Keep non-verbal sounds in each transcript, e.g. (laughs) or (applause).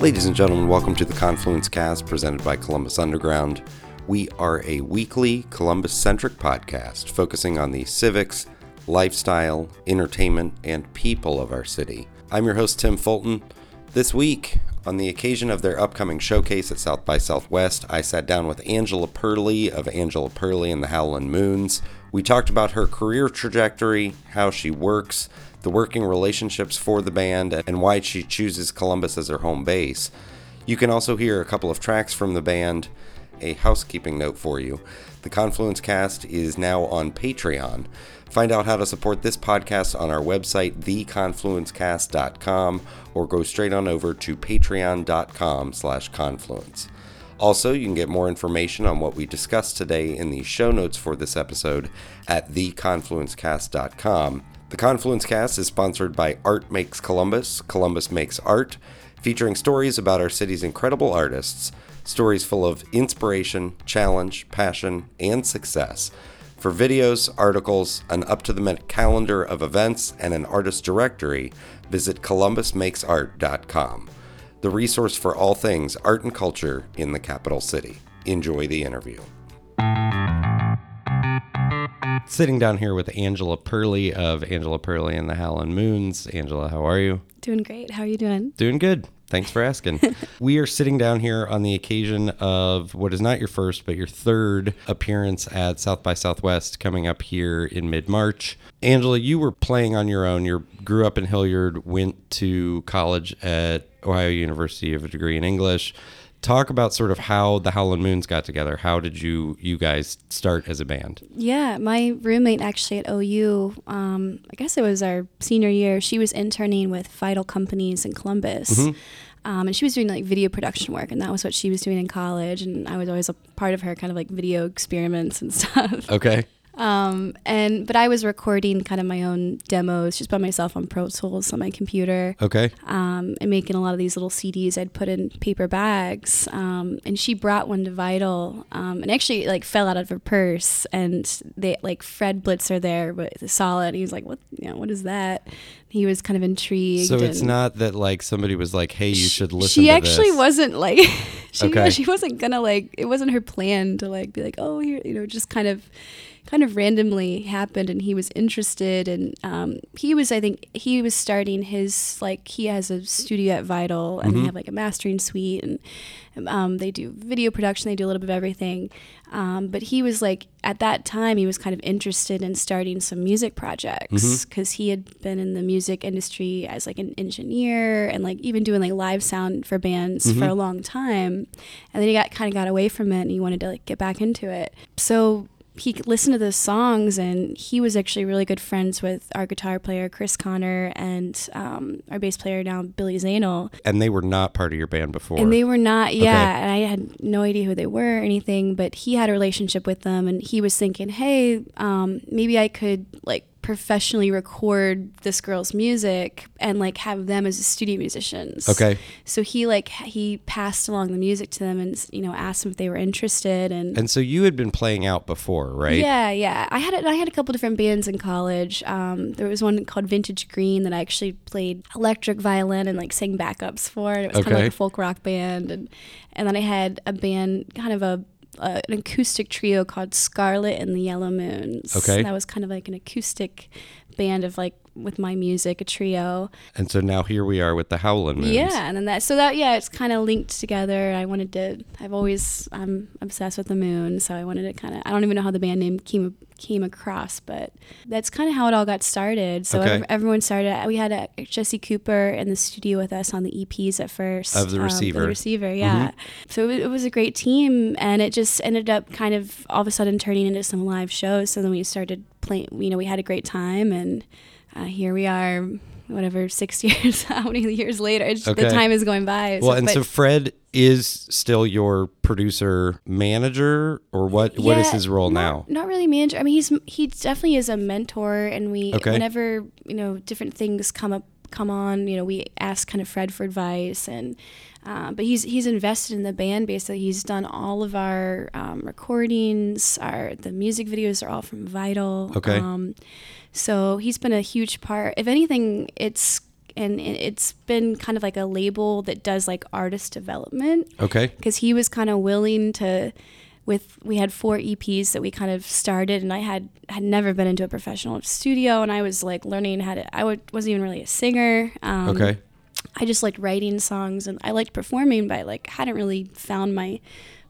Ladies and gentlemen, welcome to the Confluence Cast presented by Columbus Underground. We are a weekly Columbus centric podcast focusing on the civics, lifestyle, entertainment, and people of our city. I'm your host, Tim Fulton. This week, on the occasion of their upcoming showcase at South by Southwest, I sat down with Angela Perley of Angela Perley and the Howlin' Moons. We talked about her career trajectory, how she works, the working relationships for the band, and why she chooses Columbus as her home base. You can also hear a couple of tracks from the band. A housekeeping note for you the Confluence Cast is now on Patreon. Find out how to support this podcast on our website, theconfluencecast.com, or go straight on over to patreon.com slash confluence. Also, you can get more information on what we discussed today in the show notes for this episode at theconfluencecast.com. The Confluence Cast is sponsored by Art Makes Columbus, Columbus Makes Art, featuring stories about our city's incredible artists, stories full of inspiration, challenge, passion, and success. For videos, articles, an up to the minute calendar of events, and an artist directory, visit columbusmakesart.com, the resource for all things art and culture in the capital city. Enjoy the interview. Sitting down here with Angela Perley of Angela Perley and the Howlin' Moons. Angela, how are you? Doing great. How are you doing? Doing good. Thanks for asking. (laughs) we are sitting down here on the occasion of what is not your first, but your third appearance at South by Southwest coming up here in mid March. Angela, you were playing on your own. You grew up in Hilliard, went to college at Ohio University of a degree in English. Talk about sort of how the Howlin' Moons got together. How did you you guys start as a band? Yeah, my roommate actually at OU, um, I guess it was our senior year. She was interning with Vital Companies in Columbus. Mm-hmm. Um, and she was doing like video production work, and that was what she was doing in college. And I was always a part of her kind of like video experiments and (laughs) stuff. Okay. Um, and but I was recording kind of my own demos just by myself on Pro Tools on my computer. Okay. Um, and making a lot of these little CDs I'd put in paper bags. Um, and she brought one to Vital, um, and actually like fell out of her purse. And they like Fred Blitzer there, but saw it. he was like, "What? You know, what is that?" He was kind of intrigued. So it's not that like somebody was like, "Hey, you should listen." She actually this. wasn't like, (laughs) she okay. she wasn't gonna like. It wasn't her plan to like be like, "Oh, here," you know, just kind of kind of randomly happened and he was interested and um, he was i think he was starting his like he has a studio at vital and mm-hmm. they have like a mastering suite and um, they do video production they do a little bit of everything um, but he was like at that time he was kind of interested in starting some music projects because mm-hmm. he had been in the music industry as like an engineer and like even doing like live sound for bands mm-hmm. for a long time and then he got kind of got away from it and he wanted to like get back into it so he listened to the songs and he was actually really good friends with our guitar player Chris Connor and um, our bass player now Billy Zanel. And they were not part of your band before. And they were not, yeah. Okay. And I had no idea who they were or anything, but he had a relationship with them and he was thinking, hey, um, maybe I could like professionally record this girl's music and like have them as studio musicians. Okay. So he like he passed along the music to them and you know asked them if they were interested and And so you had been playing out before, right? Yeah, yeah. I had a, I had a couple different bands in college. Um, there was one called Vintage Green that I actually played electric violin and like sang backups for. It was okay. kind of like a folk rock band and and then I had a band kind of a uh, an acoustic trio called Scarlet and the Yellow Moons. Okay. That was kind of like an acoustic band of like with my music, a trio. And so now here we are with the Howlin' Moons. Yeah, and then that so that yeah, it's kind of linked together. I wanted to. I've always I'm obsessed with the moon, so I wanted to kind of. I don't even know how the band name came came across, but that's kind of how it all got started. So okay. everyone started. We had a, Jesse Cooper in the studio with us on the EPs at first of the receiver. Um, the receiver, yeah. Mm-hmm. So it, it was a great team, and it just ended up kind of all of a sudden turning into some live shows. So then we started playing. You know, we had a great time and uh, here we are whatever six (laughs) years how many years later okay. the time is going by well so, and so fred is still your producer manager or what yeah, what is his role not, now not really manager i mean he's he definitely is a mentor and we okay. whenever you know different things come up come on. You know, we asked kind of Fred for advice, and uh, but he's he's invested in the band. Basically, he's done all of our um, recordings. Our the music videos are all from Vital. Okay. Um, so he's been a huge part. If anything, it's and it's been kind of like a label that does like artist development. Okay. Because he was kind of willing to with we had four EPs that we kind of started, and I had had never been into a professional studio, and I was like learning how to. I w- wasn't even really a singer. Um, okay. I just liked writing songs, and I liked performing, but I like hadn't really found my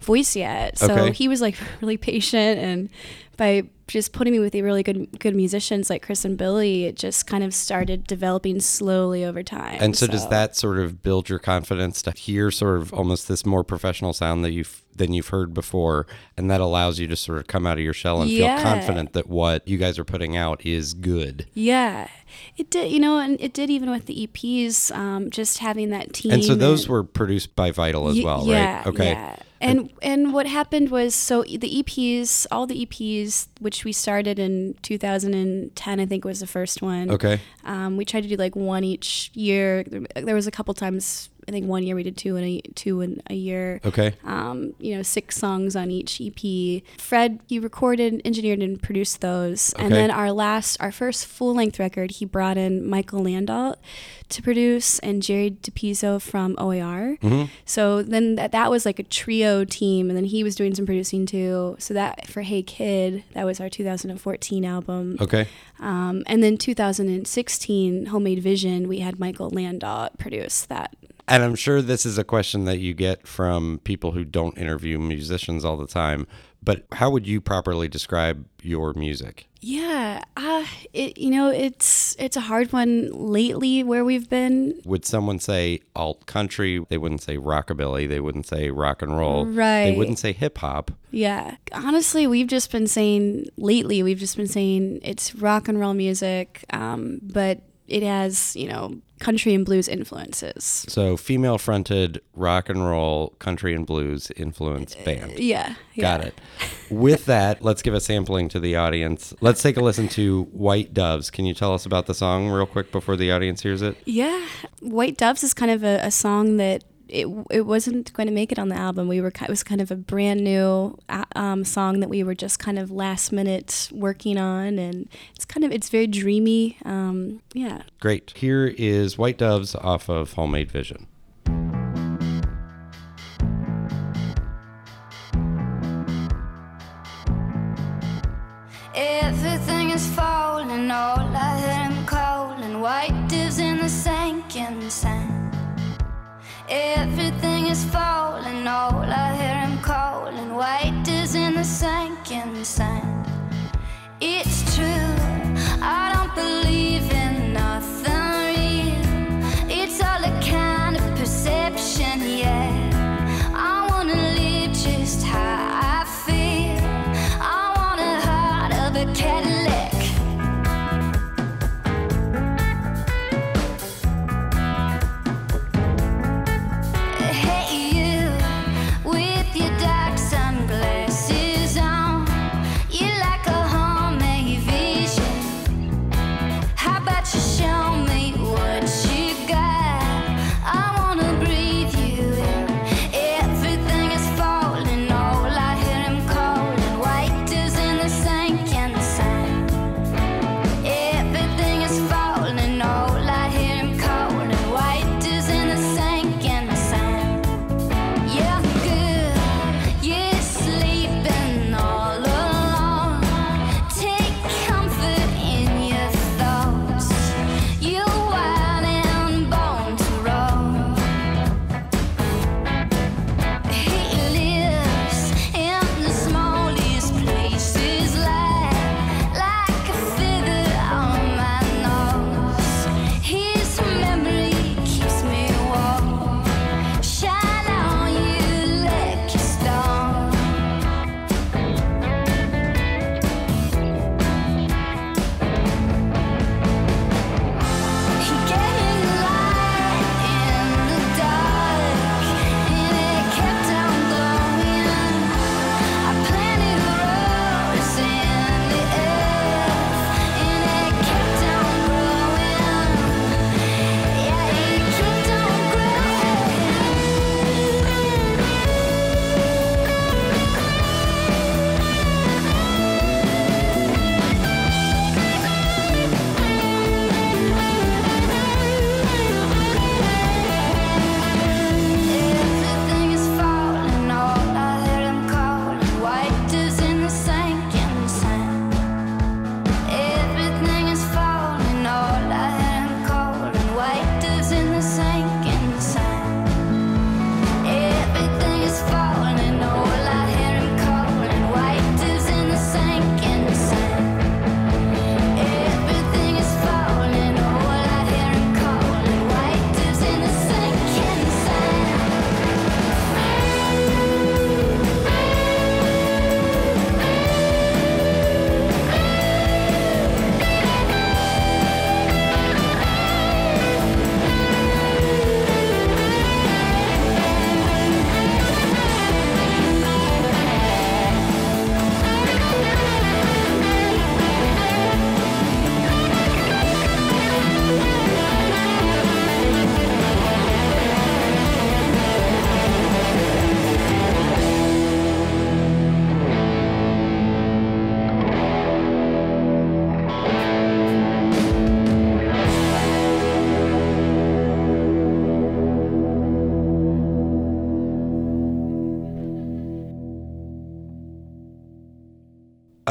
voice yet. So Okay. he was like (laughs) really patient, and by just putting me with the really good good musicians like Chris and Billy, it just kind of started developing slowly over time. And so, does that sort of build your confidence to hear sort of almost this more professional sound that you've than you've heard before, and that allows you to sort of come out of your shell and Yeah. feel confident that what you guys are putting out is good. Yeah, it did. You know, and it did even with the EPs. Um, just having that team. And so those were produced by Vital as Y- well, yeah, right? Okay. Yeah. And and what happened was so the EPs, all the EPs, which we started in 2010, I think was the first one. Okay. Um, we tried to do like one each year. There was a couple times. I think one year we did two in a two in a year. Okay. Um, you know, six songs on each EP. Fred, he recorded, engineered, and produced those. And then our last, our first full length record, he brought in Michael Landaut to produce and Jerry DePizzo from OAR. Mhm. So then that, that was like a trio team, and then he was doing some producing too. So that for Hey Kid, that was our 2014 album. Okay. Um, and then 2016, Homemade Vision, we had Michael Landaut produce that. And I'm sure this is a question that you get from people who don't interview musicians all the time. But how would you properly describe your music? Yeah, uh, it, you know, it's it's a hard one lately where we've been. Would someone say alt country? They wouldn't say rockabilly. They wouldn't say rock and roll. Right. They wouldn't say hip hop. Yeah, honestly, we've just been saying lately. We've just been saying it's rock and roll music, um, but it has you know country and blues influences. So female fronted rock and roll, country and blues influence uh, band. Yeah, Got yeah. it. With that, let's give a sampling to the audience. Let's take a listen to White Doves. Can you tell us about the song real quick before the audience hears it? Yeah, White Doves is kind of a, a song that it it wasn't going to make it on the album. We were it was kind of a brand new um, song that we were just kind of last minute working on, and it's kind of it's very dreamy. Um, yeah. Great. Here is White Doves off of Homemade Vision. Everything is falling, all I hear him calling. White dips in the sinking sand. Everything is falling, all I hear him calling. White dips in the sinking sand. It's true, I don't believe in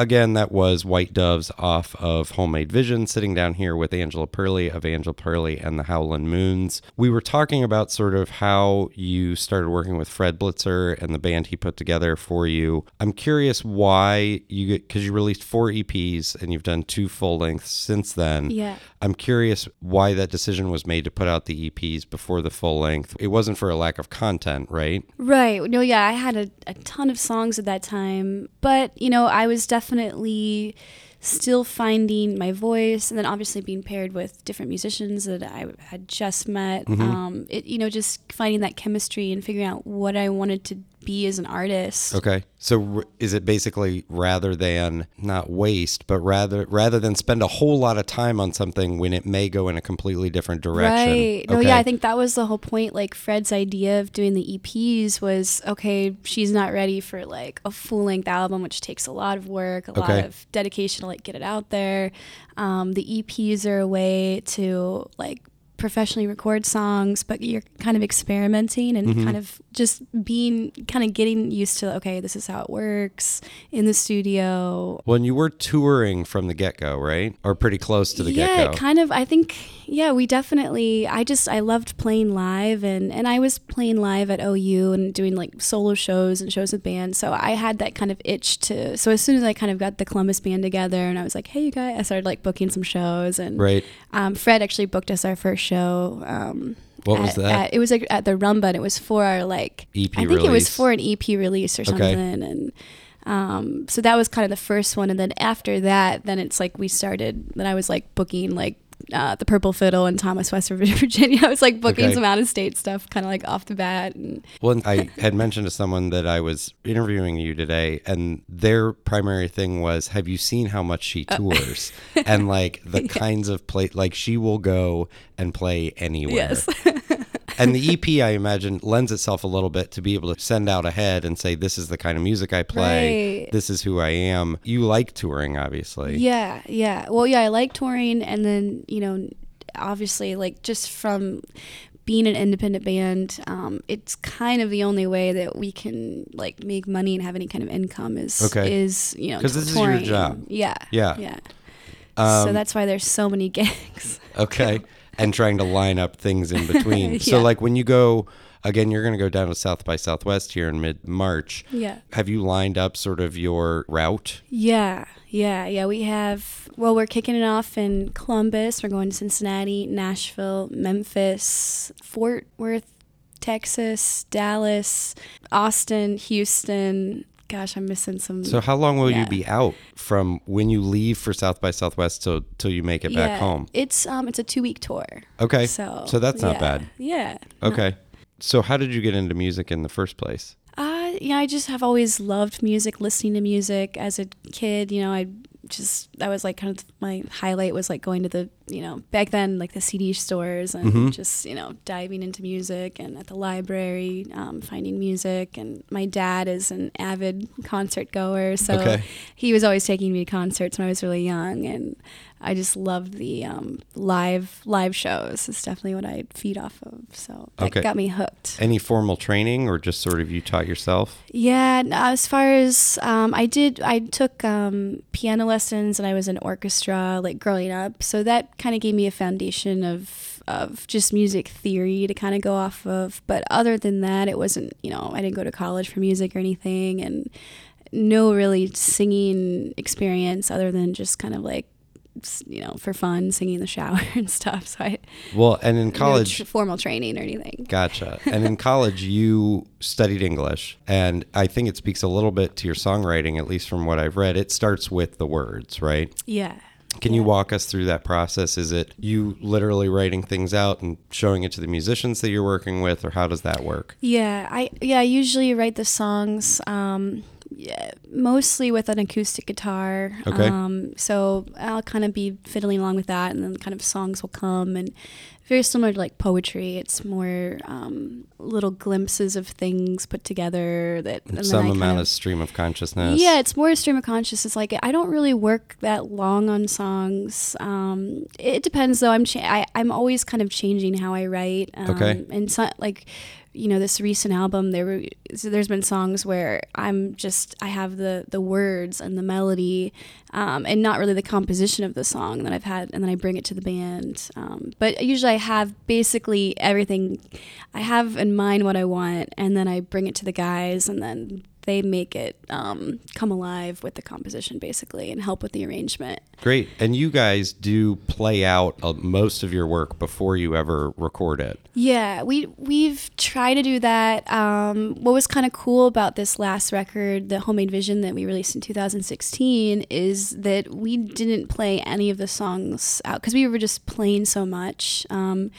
again, that was White Doves off of Homemade Vision, sitting down here with Angela Perley of Angela Perley and the Howlin' Moons. We were talking about sort of how you started working with Fred Blitzer and the band he put together for you. I'm curious why you get, because you released four EPs and you've done two full lengths since then. Yeah. I'm curious why that decision was made to put out the EPs before the full length. It wasn't for a lack of content, right? Right. No, yeah, I had a, a ton of songs at that time, but you know, I was definitely still finding my voice and then obviously being paired with different musicians that I had just met. Mm-hmm. Um, it, you know, just finding that chemistry and figuring out what I wanted to be as an artist. Okay. So r- is it basically rather than not waste, but rather rather than spend a whole lot of time on something when it may go in a completely different direction? Right. No, Okay. yeah, I think that was the whole point. Like Fred's idea of doing the EPs was okay, she's not ready for like a full length album, which takes a lot of work, a Okay. lot of dedication to like get it out there. Um, the EPs are a way to like professionally record songs, but you're kind of experimenting and Mm-hmm. kind of just being kind of getting used to okay, this is how it works in the studio. Well, and you were touring from the get go, right? Or pretty close to the yeah, get go. kind of. I think yeah, we definitely. I just I loved playing live, and and I was playing live at OU and doing like solo shows and shows with bands. So I had that kind of itch to. So as soon as I kind of got the Columbus band together, and I was like, hey, you guys, I started like booking some shows, and Right. um, Fred actually booked us our first show. Um, What was that? at- it was like at the Rumba, and it was for our like EP I think it was for an EP release or something, Okay. something, and um, so that was kind of the first one. And then after that, then it's like we started. Then I was like booking like. Uh, the Purple Fiddle and Thomas West (laughs) Virginia. I was like booking Okay. some out of state stuff, kind of like off the bat. And Well, I (laughs) had mentioned to someone that I was interviewing you today, and their primary thing was, "Have you seen how much she Uh, tours?" and like the (laughs) kinds of play, like she will go and play anywhere. Yes. And the EP, I imagine, lends itself a little bit to be able to send out ahead and say, "This is the kind of music I play. Right. This is who I am." You like touring, obviously. Yeah, yeah. Well, yeah, I like touring, and then you know, obviously, like just from being an independent band, um, it's kind of the only way that we can like make money and have any kind of income is Okay. is you know 'Cause this is your touring. job. Yeah, Yeah. yeah. Um, so that's why there's so many (laughs) gigs. Okay. And trying to line up things in between. (laughs) So, like when you go, again, you're going to go down to South by Southwest here in mid March. Yeah. Have you lined up sort of your route? Yeah, yeah, yeah. We have, well, we're kicking it off in Columbus. We're going to Cincinnati, Nashville, Memphis, Fort Worth, Texas, Dallas, Austin, Houston. Gosh, I'm missing some. So, how long will you be out from when you leave for South by Southwest till, till you make it back home? It's um, it's a two week tour. Okay. So So that's not yeah, bad. Yeah. Okay. So, how did you get into music in the first place? Uh, yeah, I just have always loved music, listening to music as a kid. You know, I just that was like kind of my highlight was like going to the you know back then like the CD stores and Mm-hmm. just you know diving into music and at the library um, finding music. And my dad is an avid concert goer, so Okay. he was always taking me to concerts when I was really young, and I just loved the um, live live shows. It's definitely what I feed off of. So that Okay. got me hooked. Any formal training or just sort of you taught yourself? Yeah, as far as um, I did, I took um, piano lessons and I was in orchestra like growing up. So that kind of gave me a foundation of of just music theory to kind of go off of. But other than that, it wasn't. You know, I didn't go to college for music or anything, and no really singing experience other than just kind of like you know for fun singing in the shower (laughs) and stuff. So I Well, and in no college, tr- formal training or anything. Gotcha. (laughs) And in college, you studied English. And I think it speaks a little bit to your songwriting, at least from what I've read. It starts with the words, right? Yeah. Can you walk us through that process? Is it you literally writing things out and showing it to the musicians that you're working with, or how does that work? Yeah, I yeah, I usually write the songs um yeah, mostly with an acoustic guitar. Okay. Um so I'll kind of be fiddling along with that and then kind of songs will come and very similar to like poetry. It's more um, little glimpses of things put together that Some amount kind of stream of consciousness. yeah, it's more a stream of consciousness. Like I don't really work that long on songs. Um, it depends though. I'm cha- I, I'm always kind of changing how I write. Um, Okay. And so, like you know this recent album there were there's been songs where i'm just i have the the words and the melody um, and not really the composition of the song that i've had and then i bring it to the band um, but usually i have basically everything i have in mind what i want and then i bring it to the guys and then they make it um, come alive with the composition basically and help with the arrangement. Great. And you guys do play out uh, most of your work before you ever record it. Yeah, we we've tried to do that. Um, what was kind of cool about this last record, the Homemade Vision that we released in 2016, is that we didn't play any of the songs out because we were just playing so much. Um,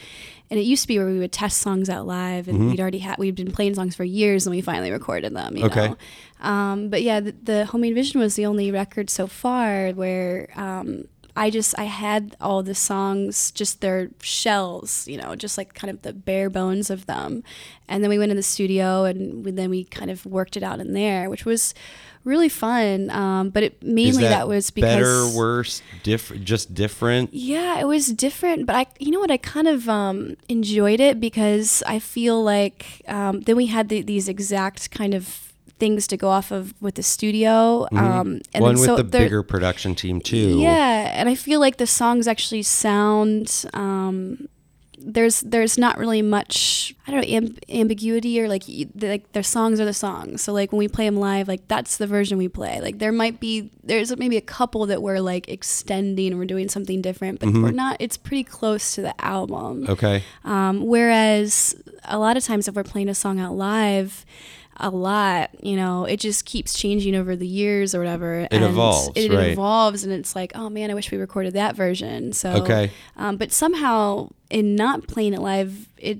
and it used to be where we would test songs out live and mm-hmm. we'd already had we'd been playing songs for years and we finally recorded them you okay. know um, but yeah the, the homemade vision was the only record so far where um, I just I had all the songs just their shells, you know, just like kind of the bare bones of them. And then we went in the studio and we, then we kind of worked it out in there, which was really fun. Um, but it mainly that, that, was because better, worse, different, just different. Yeah, it was different. But I, you know what, I kind of um, enjoyed it because I feel like um, then we had the, these exact kind of things to go off of with the studio. Mm-hmm. Um, and One with so the bigger production team too. Yeah, and I feel like the songs actually sound. Um, there's there's not really much I don't know amb- ambiguity or like like their songs are the songs. So like when we play them live, like that's the version we play. Like there might be there's maybe a couple that we're like extending and we're doing something different, but mm-hmm. we're not. It's pretty close to the album. Okay. Um, whereas a lot of times if we're playing a song out live a lot you know it just keeps changing over the years or whatever it and evolves it right. evolves and it's like oh man i wish we recorded that version so okay um, but somehow in not playing it live it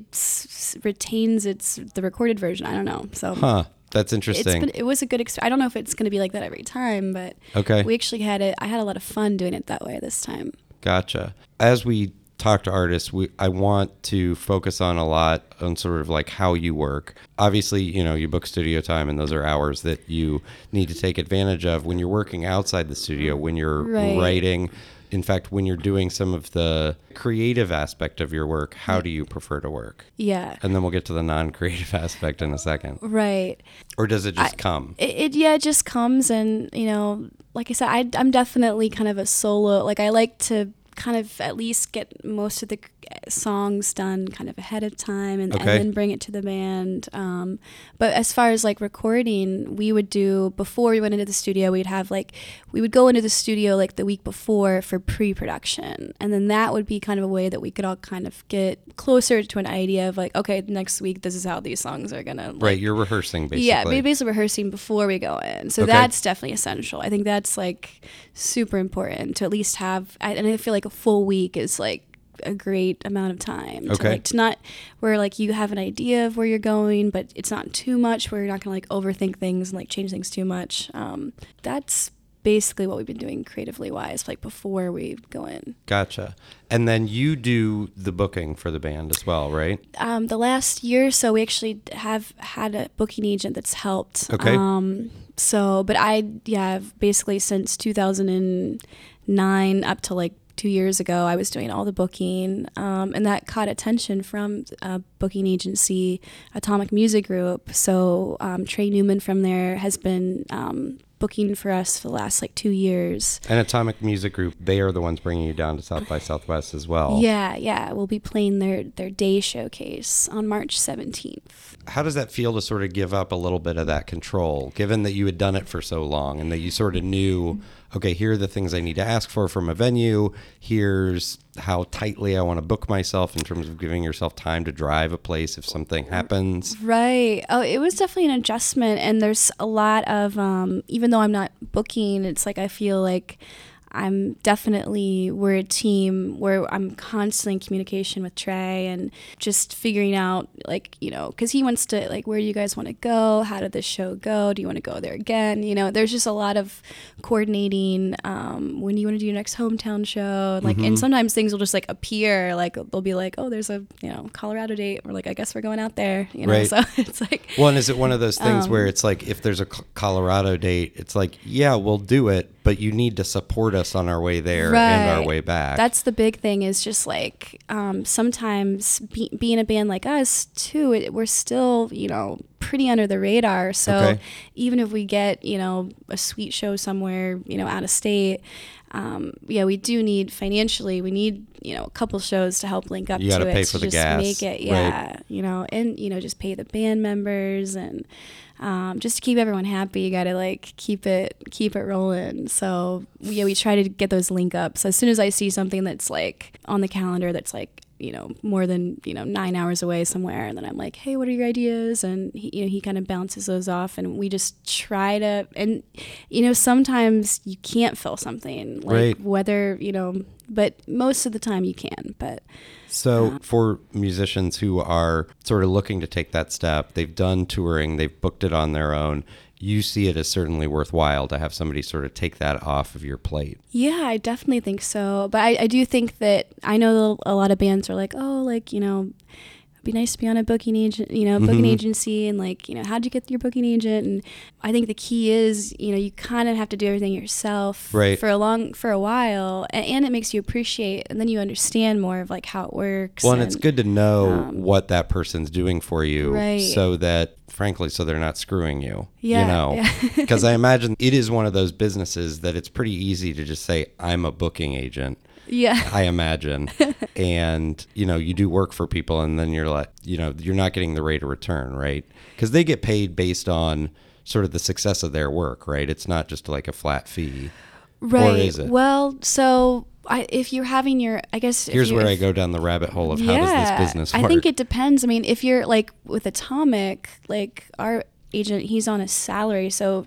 retains its the recorded version i don't know so huh that's interesting. Been, it was a good experience. I don't know if it's going to be like that every time, but okay. We actually had it. I had a lot of fun doing it that way this time. Gotcha. As we talk to artists, we I want to focus on a lot on sort of like how you work. Obviously, you know, you book studio time and those are hours that you need to take advantage of when you're working outside the studio, when you're right. writing. In fact, when you're doing some of the creative aspect of your work, how do you prefer to work? Yeah. And then we'll get to the non-creative (laughs) aspect in a second. Right. Or does it just I, come? It, it, yeah, it just comes and, you know, like I said, I, I'm definitely kind of a solo. Like I like to kind of at least get most of the songs done kind of ahead of time and, okay. and then bring it to the band. Um, but as far as like recording, we would do before we went into the studio, we'd have like, we would go into the studio like the week before for pre production. And then that would be kind of a way that we could all kind of get closer to an idea of like, okay, next week, this is how these songs are going like, to. right. You're rehearsing basically. Yeah. Basically rehearsing before we go in. So okay. that's definitely essential. I think that's like super important to at least have, and I feel like a full week is like a great amount of time. Okay. To, like, to not where like you have an idea of where you're going, but it's not too much where you're not gonna like overthink things and like change things too much. Um, that's basically what we've been doing creatively wise, like before we go in. Gotcha. And then you do the booking for the band as well, right? Um, the last year or so, we actually have had a booking agent that's helped. Okay. Um, so, but I, yeah, basically since 2009 up to like two years ago, I was doing all the booking, um, and that caught attention from a booking agency, Atomic Music Group. So um, Trey Newman from there has been um, booking for us for the last like two years. And Atomic Music Group, they are the ones bringing you down to South by Southwest as well. Yeah, yeah. We'll be playing their their day showcase on March 17th. How does that feel to sort of give up a little bit of that control, given that you had done it for so long and that you sort of knew, okay, here are the things I need to ask for from a venue. Here's how tightly I want to book myself in terms of giving yourself time to drive a place if something happens. Right. Oh, it was definitely an adjustment. And there's a lot of, um, even though I'm not booking, it's like I feel like I'm definitely we're a team where I'm constantly in communication with Trey and just figuring out like you know because he wants to like where do you guys want to go? How did this show go? Do you want to go there again? You know, there's just a lot of coordinating. Um, when do you want to do your next hometown show? Like, mm-hmm. and sometimes things will just like appear. Like they'll be like, oh, there's a you know Colorado date. We're like, I guess we're going out there. You know, right. so (laughs) it's like one. Is it one of those things um, where it's like if there's a Colorado date, it's like yeah, we'll do it, but you need to support us us on our way there and our way back. That's the big thing is just like um, sometimes be, being a band like us too, it, we're still you know pretty under the radar. So Okay. even if we get you know a sweet show somewhere you know out of state, um, yeah, we do need financially. We need you know a couple shows to help link up You to gotta it pay to for the just gas, make it right. yeah you know and you know just pay the band members and. Um, just to keep everyone happy, you gotta like keep it keep it rolling. So yeah, we try to get those link ups. As soon as I see something that's like on the calendar that's like you know more than you know nine hours away somewhere, and then I'm like, hey, what are your ideas? And he, you know he kind of bounces those off, and we just try to. And you know sometimes you can't fill something like Right. whether you know, but most of the time you can. But So, uh, for musicians who are sort of looking to take that step, they've done touring, they've booked it on their own. You see it as certainly worthwhile to have somebody sort of take that off of your plate. Yeah, I definitely think so. But I, I do think that I know a lot of bands are like, oh, like, you know, be nice to be on a booking agent, you know, booking Mhm. agency and like, you know, how'd you get your booking agent? And I think the key is, you know, you kind of have to do everything yourself Right. for a long, for a while. And, and it makes you appreciate, and then you understand more of like how it works. Well, and it's good to know um, what that person's doing for you Right. so that, frankly, so they're not screwing you. Yeah, You know, yeah. (laughs) because I (laughs) imagine it is one of those businesses that it's pretty easy to just say, I'm a booking agent. Yeah. I imagine. (laughs) and, you know, you do work for people and then you're like, you know, you're not getting the rate of return, right? Because they get paid based on sort of the success of their work, right? It's not just like a flat fee. Right. is it? Well, so I, if you're having your, I guess Here's where I go down the rabbit hole of how does this business work? I think it depends. I mean, if you're like with Atomic, like our agent, he's on a salary, so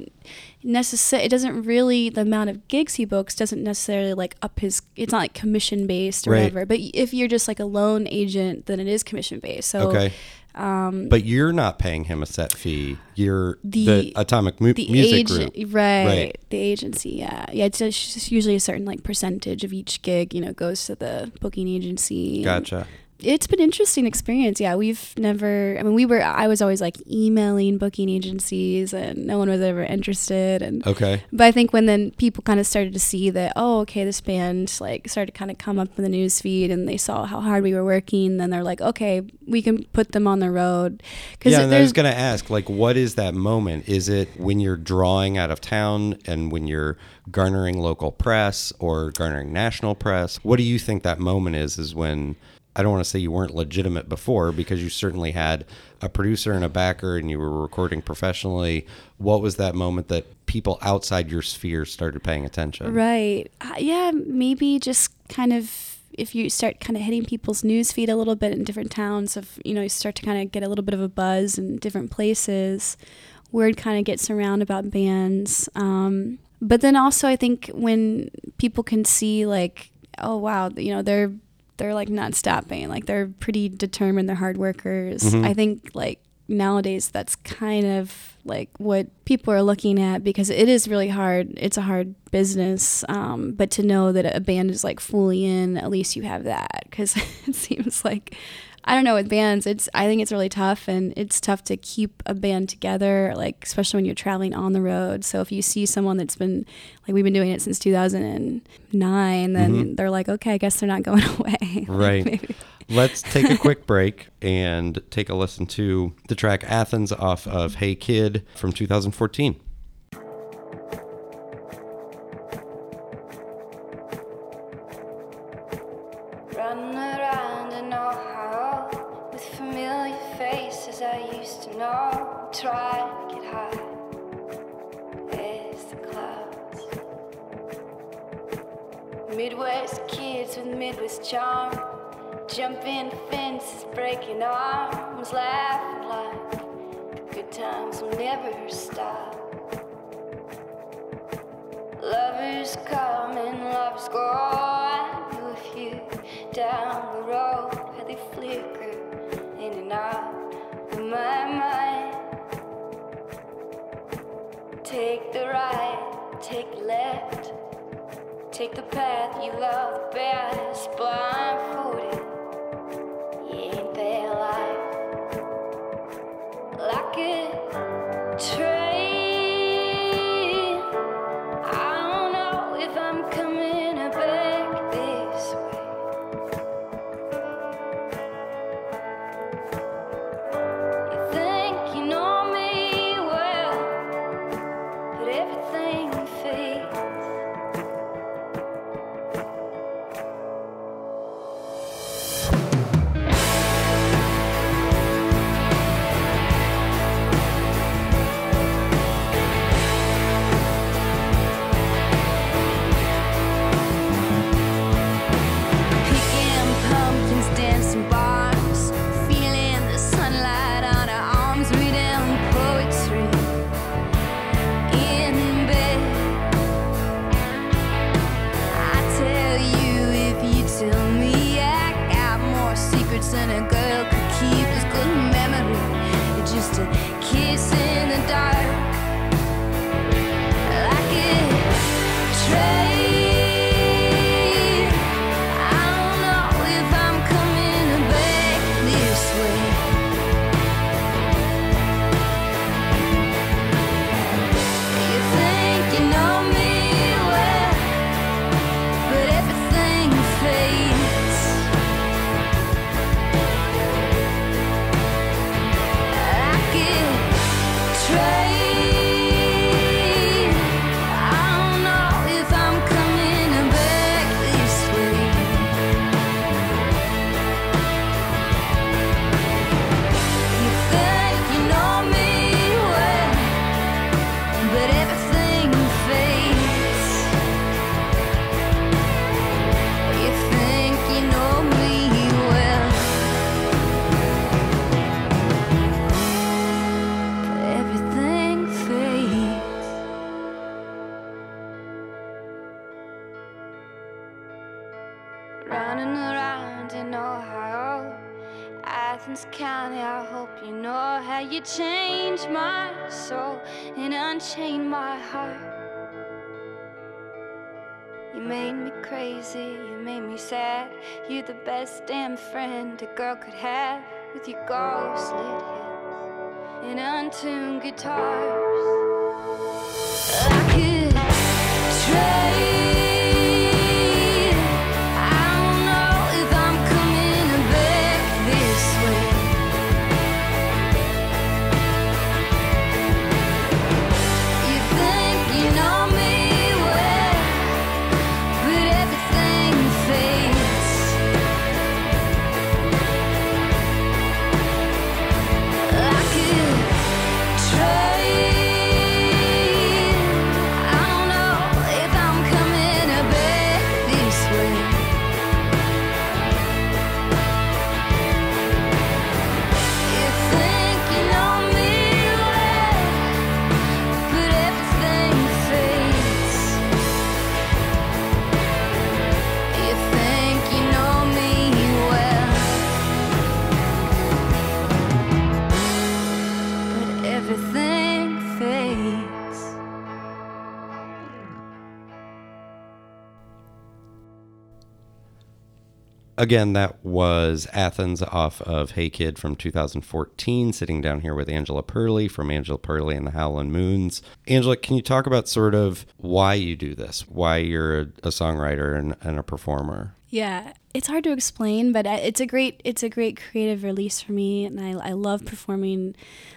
necessary. It doesn't really the amount of gigs he books doesn't necessarily like up his. It's not like commission based or Right. whatever. But if you're just like a lone agent, then it is commission based. So okay. but you're not paying him a set fee. You're the, um, The- Atomic mu- the Music agent, Group. right, Right. The agency, yeah, yeah. It's just it's usually a certain like percentage of each gig, you know, goes to the booking agency. and- Gotcha. It's been interesting experience. Yeah, we've never. I mean, we were. I was always like emailing booking agencies, and no one was ever interested. And Okay. but I think when then people kind of started to see that, oh, okay, this band like started to kind of come up in the news feed, and they saw how hard we were working. Then they're like, okay, we can put them on the road. Because Yeah, and I was going to ask, like, what is that moment? Is it when you're drawing out of town and when you're garnering local press or garnering national press? What do you think that moment is? Is when I don't want to say you weren't legitimate before because you certainly had a producer and a backer and you were recording professionally. What was that moment that people outside your sphere started paying attention? Right. Uh, yeah, maybe just kind of if you start kind of hitting people's news feed a little bit in different towns of you know you start to kind of get a little bit of a buzz in different places word kind of gets around about bands um, but then also i think when people can see like oh wow you know they're they're like not stopping. Like they're pretty determined. They're hard workers. Mhm. i think like nowadays that's kind of like what people are looking at because it is really hard. It's a hard business um, but to know that a band is like fully in at least you have that because (laughs) it seems like i don't know with bands it's i think it's really tough and it's tough to keep a band together like especially when you're traveling on the road so if you see someone that's been like we've been doing it since 2009 then Mhm. they're like okay i guess they're not going (laughs) away Right. (laughs) maybe- Let's take a (laughs) quick break and take a listen to the track Athens off of Hey Kid from 2014. Never stop. Lovers come and lovers go. Knew a few down the road they flicker in and out of my mind. Take the right, take the left, take the path you love best. Blindfolded, sad. You're the best damn friend a girl could have with your ghost lit hips and untuned guitars. Again, that was Athens off of Hey Kid from 2014, sitting down here with Angela Perley from Angela Perley and the Howlin' Moons. Angela, can you talk about sort of why you do this, why you're a, a songwriter and, and a performer? Yeah, it's hard to explain, but it's a great it's a great creative release for me, and I I love performing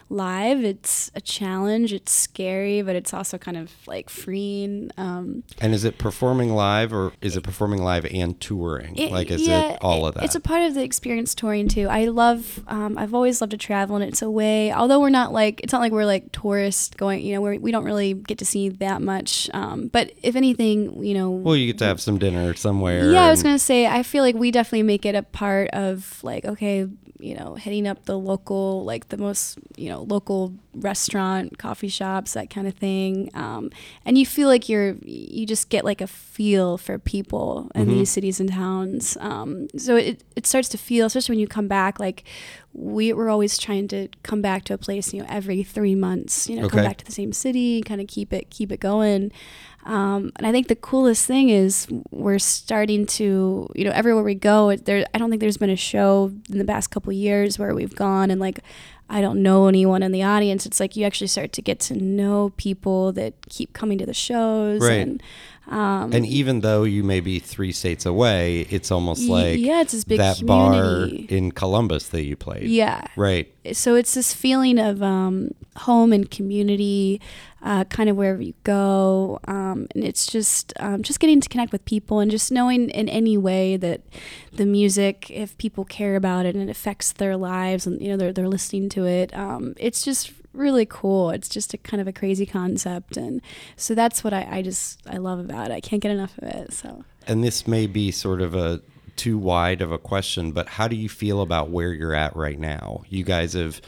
live. It's a challenge. It's scary, but it's also kind of like freeing. Um, And is it performing live or is it performing live and touring? It- like, is yeah, it all of that? It's a part of the experience touring too. I love, um, I've always loved to travel, and it's a way. Although we're not like, it's not like we're like tourists going. You know, we're, we don't really get to see that much. Um, but if anything, you know, well, you get to have some dinner somewhere. yeah, I was gonna say, I feel like we definitely make it a part of like, okay, you know, hitting up the local, like the most, you know, local restaurant, coffee shops, that kind of thing. Um, and you feel like you're, you just get like a feel for people in Mm-hmm. these cities and towns. Um, so it, it starts to feel, especially when you come back, like we we're always trying to come back to a place, you know, every three months, you know, come back to the same city, kind of keep it, keep it going. Um, and I think the coolest thing is we're starting to, you know, everywhere we go, there. I don't think there's been a show in the past couple years where we've gone and like, I don't know anyone in the audience. It's like you actually start to get to know people that keep coming to the shows. Right. And, um, And even though you may be three states away, it's almost like yeah, it's this big that bar in Columbus that you played. yeah. Right. so it's this feeling of um, home and community, uh, kind of wherever you go, um, and it's just um, just getting to connect with people and just knowing in any way that the music, if people care about it and it affects their lives and you know they're they're listening to it, um, it's just really cool. It's just a kind of a crazy concept, and so that's what I, I just I love about it. I can't get enough of it. So. And this may be sort of a too wide of a question, but how do you feel about where you're at right now? You guys have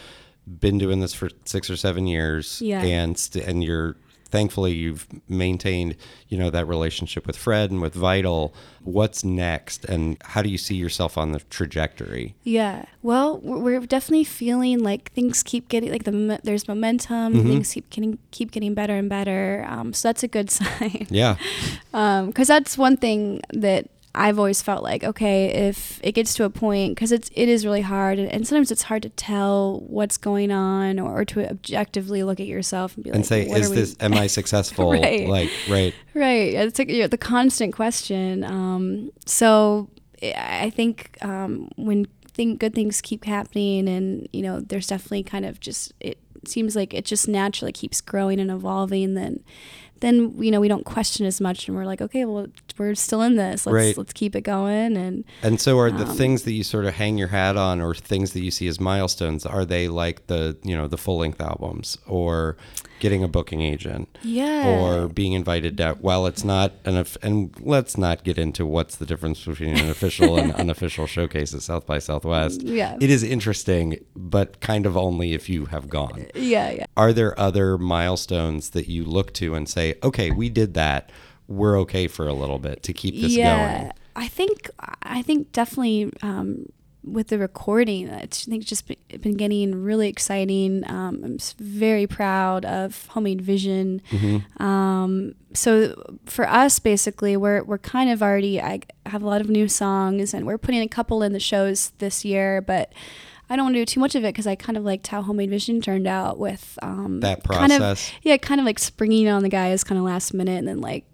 been doing this for six or seven years, Yeah. and st- and you're thankfully you've maintained, you know, that relationship with Fred and with Vital. What's next and how do you see yourself on the trajectory? Yeah. Well, we're definitely feeling like things keep getting like the there's momentum, mm-hmm. things keep getting keep getting better and better. Um, so that's a good (laughs) sign. Yeah. um, cuz that's one thing that I've always felt like okay, if it gets to a point because it's it is really hard, and, and, sometimes it's hard to tell what's going on, or, or, to objectively look at yourself and be like, and like, say, is this am I successful? (laughs) right. Like right, right. It's like you know, the constant question. Um, so I think um, when think good things keep happening, and you know, there's definitely kind of just it seems like it just naturally keeps growing and evolving. Then then you know we don't question as much and we're like okay well we're still in this let's right. let's keep it going and and so are the um, things that you sort of hang your hat on or things that you see as milestones are they like the you know the full length albums or getting a booking agent yeah. or being invited to well it's not an and let's not get into what's the difference between an official and (laughs) unofficial showcase at south by southwest. Yeah. It is interesting but kind of only if you have gone. Yeah yeah. Are there other milestones that you look to and say okay we did that. We're okay for a little bit to keep this yeah, going i think i think definitely um, with the recording, I think it's just been getting really exciting. Um, I'm very proud of Homemade Vision. Mm-hmm. Um, so for us, basically, we're we're kind of already. I have a lot of new songs, and we're putting a couple in the shows this year, but. I don't want to do too much of it because I kind of liked how Homemade Vision turned out with um, that process. Kind of, yeah, kind of like springing on the guys kind of last minute and then like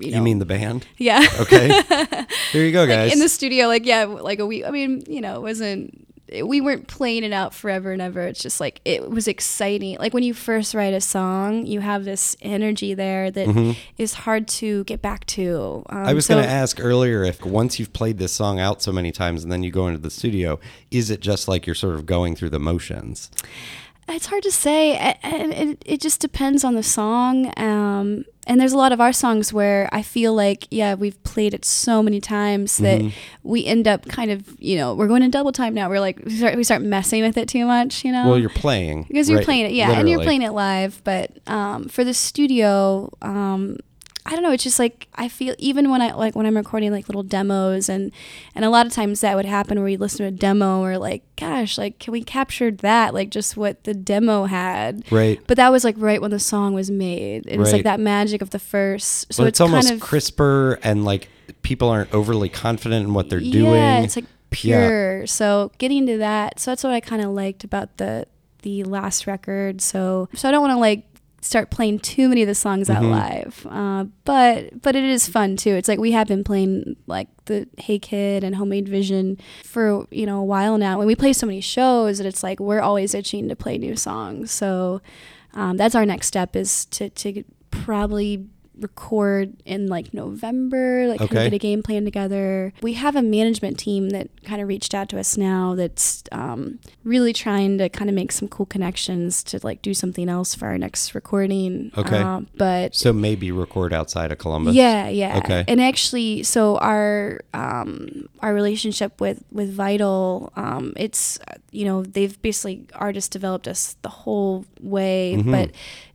you, know, you mean the band? Yeah. Okay. (laughs) Here you go, guys. Like in the studio, like yeah, like a week. I mean, you know, it wasn't. We weren't playing it out forever and ever. It's just like it was exciting. Like when you first write a song, you have this energy there that mm-hmm. is hard to get back to. Um, I was so, going to ask earlier if once you've played this song out so many times and then you go into the studio, is it just like you're sort of going through the motions? It's hard to say. and it, it just depends on the song. Um, and there's a lot of our songs where I feel like, yeah, we've played it so many times that mm-hmm. we end up kind of, you know, we're going in double time now. We're like, we start, we start messing with it too much, you know? Well, you're playing. Because you're right, playing it, yeah, literally. and you're playing it live. But um, for the studio, um, I don't know. It's just like I feel even when I like when I'm recording like little demos and and a lot of times that would happen where you listen to a demo or like gosh like can we capture that like just what the demo had right. But that was like right when the song was made. It was like that magic of the first. So well, it's, it's, almost kind of, crisper and like people aren't overly confident in what they're yeah, doing. Yeah, it's like pure. Yeah. So getting to that. So that's what I kind of liked about the the last record. So so I don't want to like start playing too many of the songs mm-hmm. out live. Uh, but but it is fun too. It's like we have been playing like the Hey Kid and Homemade Vision for you know a while now. When we play so many shows, that it's like we're always itching to play new songs. So um, that's our next step is to to probably record in like November, like okay. kind of get a game plan together. We have a management team that kind of reached out to us now that's um, really trying to kind of make some cool connections to like do something else for our next recording. Okay. Uh, but so maybe record outside of Columbus. Yeah, yeah. Okay. And actually, so our um, our relationship with with Vital, um, it's you know they've basically artists developed us the whole way, mm-hmm. but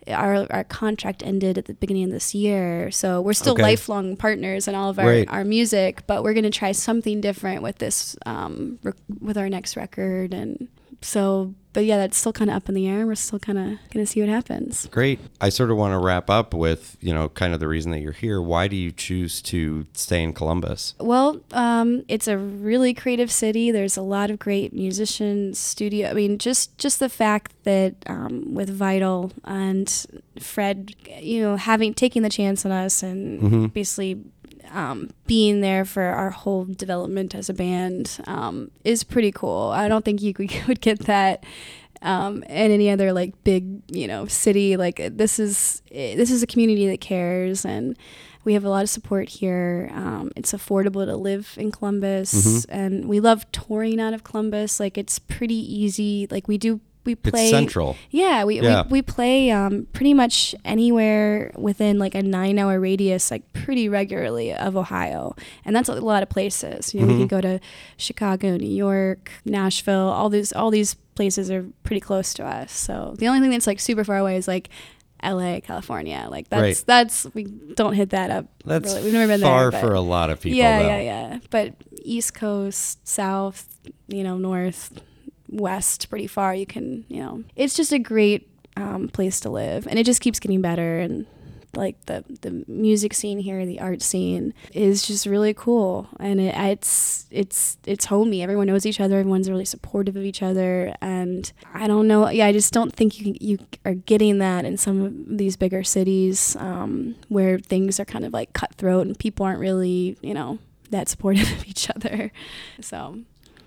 our our contract ended at the beginning of this year, so we're still okay. lifelong partners in all of our, right. our music. But we're gonna try something different with this um, rec- with our next record, and so but yeah, that's still kind of up in the air. We're still kind of going to see what happens. Great. I sort of want to wrap up with, you know, kind of the reason that you're here. Why do you choose to stay in Columbus? Well, um, it's a really creative city. There's a lot of great musicians, studio. I mean, just just the fact that um, with Vital and Fred, you know, having taking the chance on us and mm-hmm. basically um, being there for our whole development as a band um, is pretty cool. I don't think you (laughs) would get that um, in any other like big you know city. Like this is this is a community that cares and. We have a lot of support here. Um, it's affordable to live in Columbus, mm-hmm. and we love touring out of Columbus. Like it's pretty easy. Like we do we play it's central. Yeah, we yeah. we, we play um, pretty much anywhere within like a nine hour radius, like pretty regularly of Ohio, and that's a lot of places. You know, mm-hmm. we can go to Chicago, New York, Nashville. All these all these places are pretty close to us. So the only thing that's like super far away is like LA, California. Like that's Right. that's we don't hit that up. That's really. We've never been far there. for a lot of people. yeah, though. yeah, yeah. But East Coast, South, you know, North, West, pretty far. You can, you know, it's just a great um, place to live, and it just keeps getting better. And like the the music scene here, the art scene is just really cool, and it, it's it's it's homey. Everyone knows each other. Everyone's really supportive of each other, and I don't know. Yeah, I just don't think you you are getting that in some of these bigger cities um, where things are kind of like cutthroat and people aren't really, you know, that supportive (laughs) of each other. So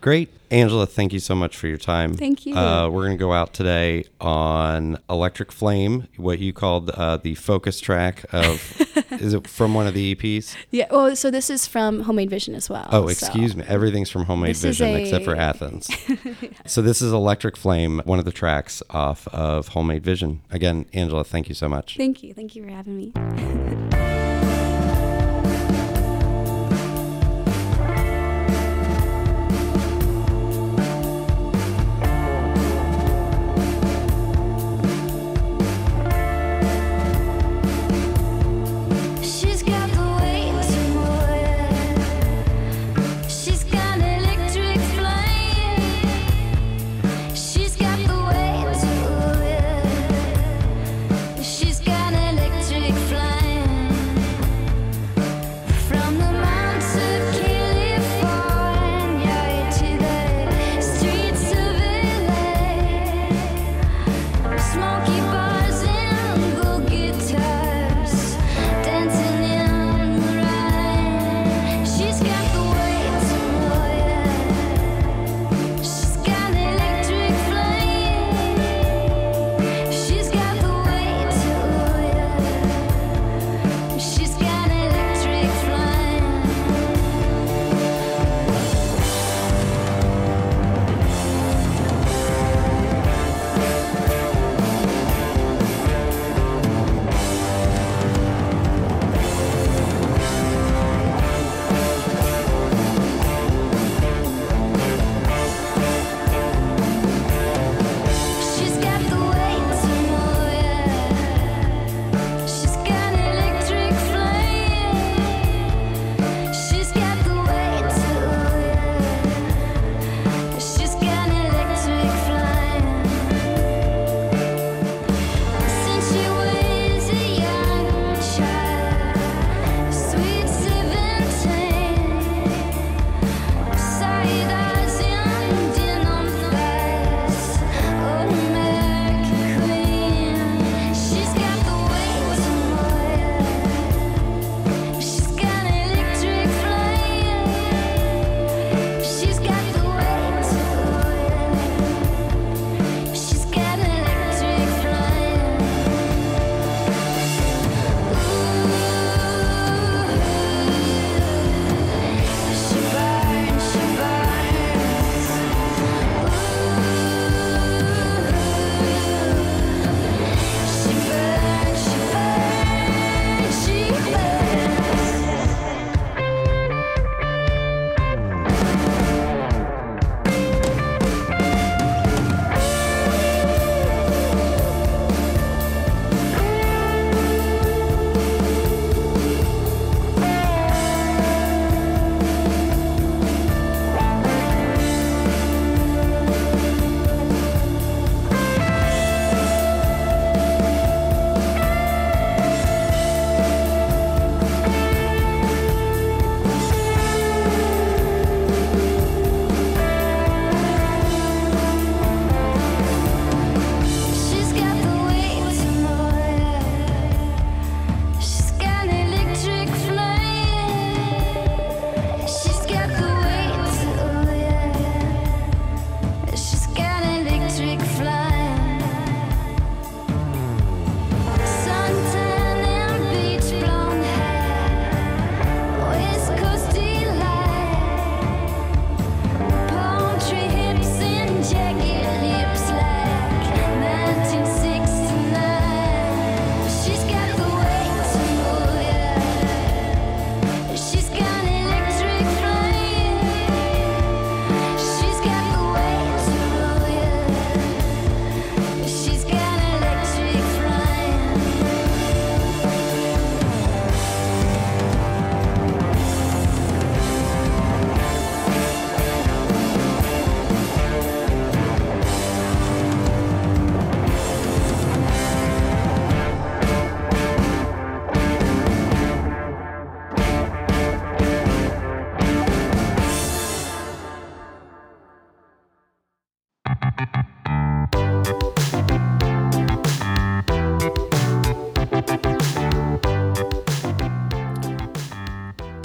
Great. Angela, thank you so much for your time. Thank you. Uh, we're going to go out today on Electric Flame, what you called uh, the focus track of. (laughs) is it from one of the EPs? yeah. Well, so this is from Homemade Vision as well. Oh, so- excuse me. Everything's from Homemade Vision except for a- (laughs) Athens. So this is Electric Flame, one of the tracks off of Homemade Vision. Again, Angela, thank you so much. Thank you. Thank you for having me. (laughs)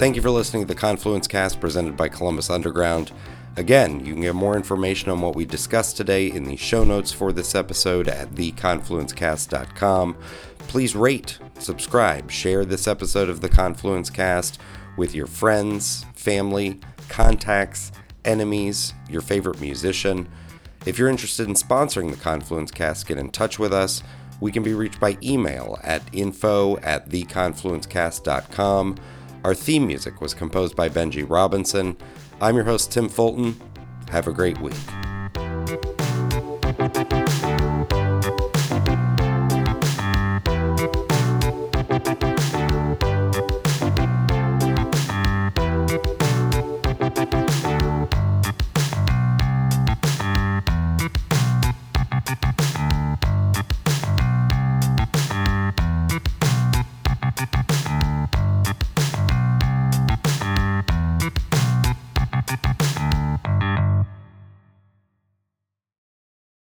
Thank you for listening to the Confluence Cast presented by Columbus Underground. Again, you can get more information on what we discussed today in the show notes for this episode at theconfluencecast.com. Please rate, subscribe, share this episode of the Confluence Cast with your friends, family, contacts, enemies, your favorite musician. If you're interested in sponsoring the Confluence Cast, get in touch with us. We can be reached by email at info at theconfluencecast.com. Our theme music was composed by Benji Robinson. I'm your host, Tim Fulton. Have a great week.